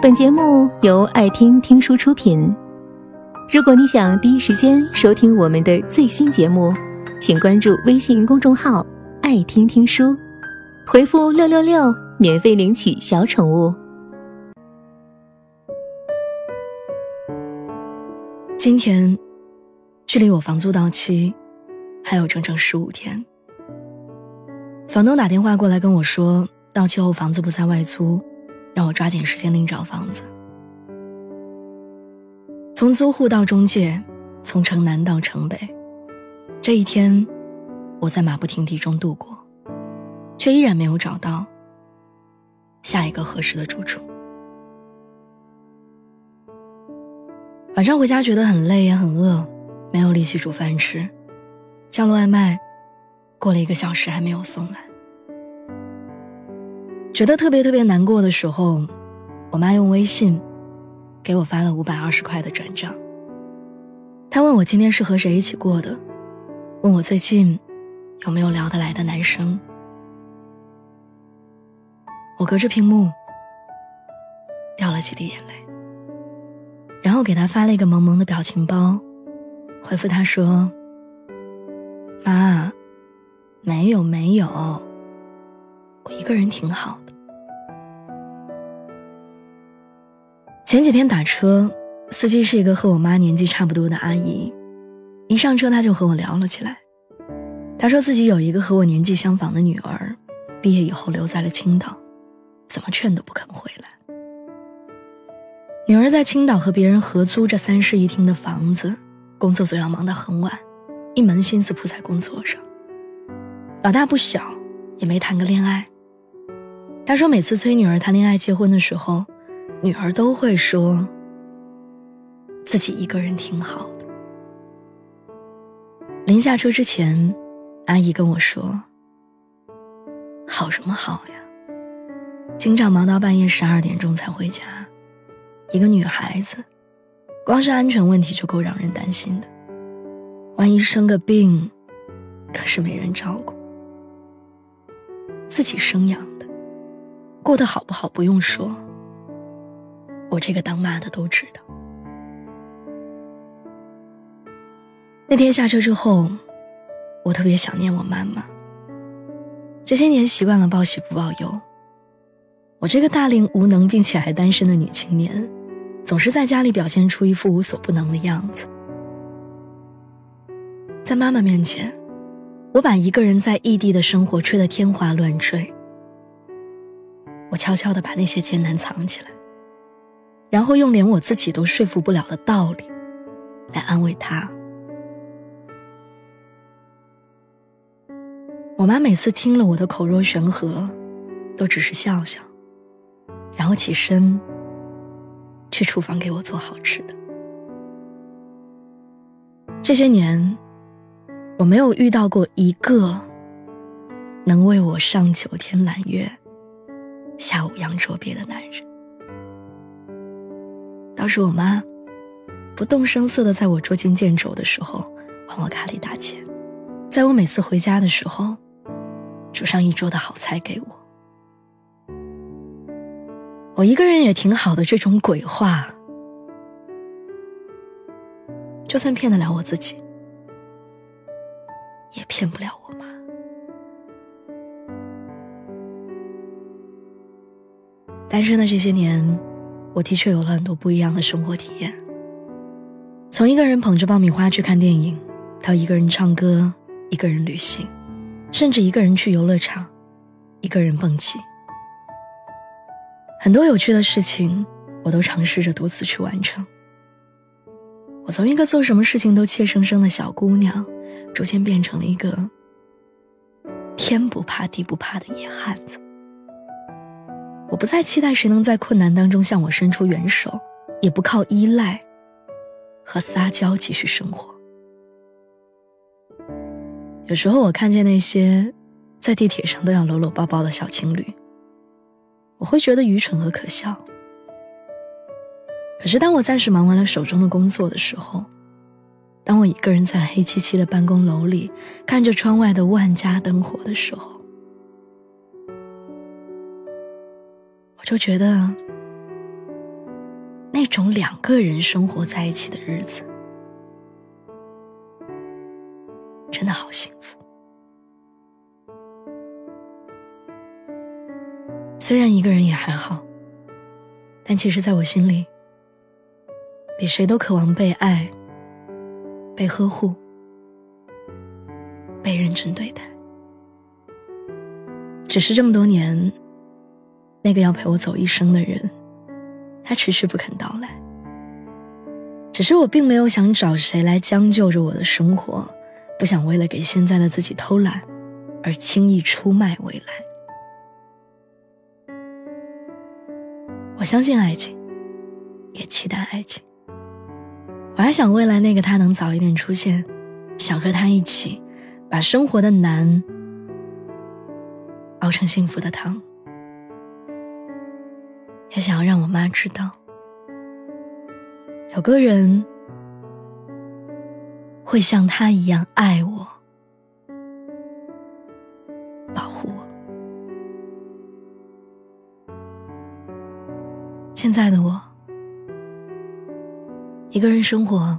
本节目由爱听听书出品。如果你想第一时间收听我们的最新节目，请关注微信公众号“爱听听书”，回复“六六六”免费领取小宠物。今天，距离我房租到期还有整整十五天。房东打电话过来跟我说，到期后房子不再外租，让我抓紧时间另找房子。从租户到中介，从城南到城北，这一天，我在马不停蹄中度过，却依然没有找到下一个合适的住处。晚上回家觉得很累也很饿，没有力气煮饭吃，叫了外卖。过了一个小时还没有送来，觉得特别特别难过的时候，我妈用微信给我发了五百二十块的转账。她问我今天是和谁一起过的，问我最近有没有聊得来的男生。我隔着屏幕掉了几滴眼泪，然后给她发了一个萌萌的表情包，回复她说：“妈。”没有没有，我一个人挺好。前几天打车，司机是一个和我妈年纪差不多的阿姨，一上车她就和我聊了起来。她说自己有一个和我年纪相仿的女儿，毕业以后留在了青岛，怎么劝都不肯回来。女儿在青岛和别人合租着三室一厅的房子，工作总要忙到很晚，一门心思扑在工作上。老大不小，也没谈个恋爱。他说，每次催女儿谈恋爱、结婚的时候，女儿都会说自己一个人挺好的。临下车之前，阿姨跟我说：“好什么好呀？经常忙到半夜十二点钟才回家，一个女孩子，光是安全问题就够让人担心的。万一生个病，可是没人照顾。”自己生养的，过得好不好不用说，我这个当妈的都知道。那天下车之后，我特别想念我妈妈。这些年习惯了报喜不报忧，我这个大龄无能并且还单身的女青年，总是在家里表现出一副无所不能的样子，在妈妈面前。我把一个人在异地的生活吹得天花乱坠，我悄悄地把那些艰难藏起来，然后用连我自己都说服不了的道理来安慰他。我妈每次听了我的口若悬河，都只是笑笑，然后起身去厨房给我做好吃的。这些年。我没有遇到过一个能为我上九天揽月、下五洋捉鳖的男人。倒是我妈，不动声色的在我捉襟见肘的时候还我卡里打钱，在我每次回家的时候，煮上一桌的好菜给我。我一个人也挺好的，这种鬼话，就算骗得了我自己。也骗不了我妈。单身的这些年，我的确有了很多不一样的生活体验。从一个人捧着爆米花去看电影，到一个人唱歌，一个人旅行，甚至一个人去游乐场，一个人蹦极。很多有趣的事情，我都尝试着独自去完成。我从一个做什么事情都怯生生的小姑娘。逐渐变成了一个天不怕地不怕的野汉子。我不再期待谁能在困难当中向我伸出援手，也不靠依赖和撒娇继续生活。有时候我看见那些在地铁上都要搂搂抱抱的小情侣，我会觉得愚蠢和可笑。可是当我暂时忙完了手中的工作的时候，当我一个人在黑漆漆的办公楼里看着窗外的万家灯火的时候，就觉得那种两个人生活在一起的日子，真的好幸福。虽然一个人也还好，但其实在我心里，比谁都渴望被爱、被呵护、被认真对待。只是这么多年，那个要陪我走一生的人，他迟迟不肯到来。只是我并没有想找谁来将就着我的生活，不想为了给现在的自己偷懒，而轻易出卖未来。我相信爱情，也期待爱情。我还想未来那个他能早一点出现，想和他一起，把生活的难熬成幸福的汤。也想要让我妈知道，有个人会像他一样爱我。保护我现在的我，一个人生活，